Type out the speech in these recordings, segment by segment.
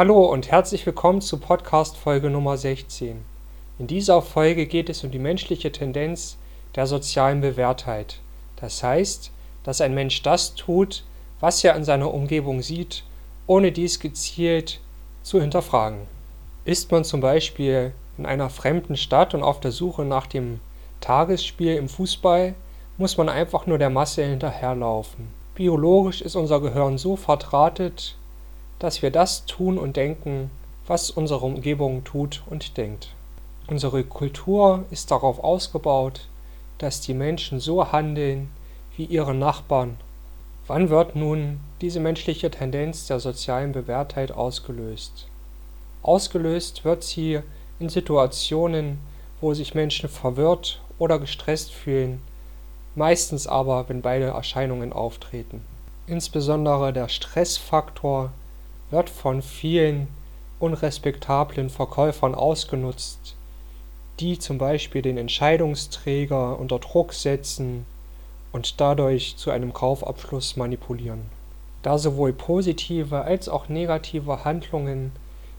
Hallo und herzlich willkommen zu Podcast Folge Nummer 16. In dieser Folge geht es um die menschliche Tendenz der sozialen Bewährtheit. Das heißt, dass ein Mensch das tut, was er in seiner Umgebung sieht, ohne dies gezielt zu hinterfragen. Ist man zum Beispiel in einer fremden Stadt und auf der Suche nach dem Tagesspiel im Fußball, muss man einfach nur der Masse hinterherlaufen. Biologisch ist unser Gehirn so verdrahtet, dass wir das tun und denken, was unsere Umgebung tut und denkt. Unsere Kultur ist darauf ausgebaut, dass die Menschen so handeln wie ihre Nachbarn. Wann wird nun diese menschliche Tendenz der sozialen Bewährtheit ausgelöst? Ausgelöst wird sie in Situationen, wo sich Menschen verwirrt oder gestresst fühlen, meistens aber, wenn beide Erscheinungen auftreten. Insbesondere der Stressfaktor wird von vielen unrespektablen Verkäufern ausgenutzt, die zum Beispiel den Entscheidungsträger unter Druck setzen und dadurch zu einem Kaufabschluss manipulieren. Da sowohl positive als auch negative Handlungen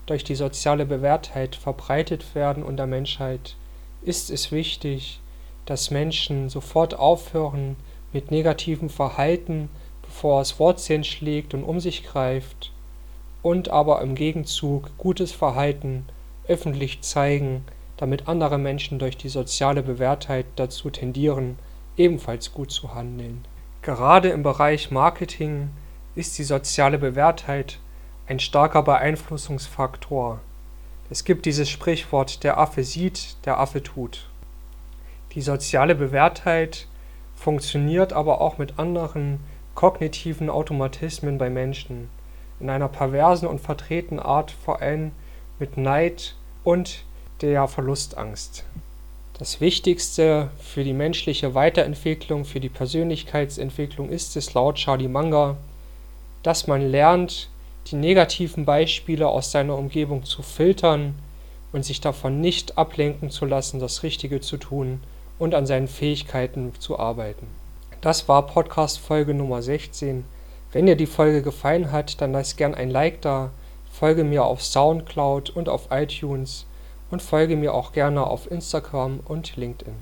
durch die soziale Bewährtheit verbreitet werden unter Menschheit, ist es wichtig, dass Menschen sofort aufhören mit negativem Verhalten, bevor es Wurzeln schlägt und um sich greift und aber im Gegenzug gutes Verhalten öffentlich zeigen, damit andere Menschen durch die soziale Bewährtheit dazu tendieren, ebenfalls gut zu handeln. Gerade im Bereich Marketing ist die soziale Bewährtheit ein starker Beeinflussungsfaktor. Es gibt dieses Sprichwort, der Affe sieht, der Affe tut. Die soziale Bewährtheit funktioniert aber auch mit anderen kognitiven Automatismen bei Menschen in einer perversen und verdrehten Art vor allem mit Neid und der Verlustangst. Das Wichtigste für die menschliche Weiterentwicklung, für die Persönlichkeitsentwicklung ist es laut Charlie Munger, dass man lernt, die negativen Beispiele aus seiner Umgebung zu filtern und sich davon nicht ablenken zu lassen, das Richtige zu tun und an seinen Fähigkeiten zu arbeiten. Das war Podcast Folge Nummer 16. Wenn dir die Folge gefallen hat, dann lass gern ein Like da, folge mir auf Soundcloud und auf iTunes und folge mir auch gerne auf Instagram und LinkedIn.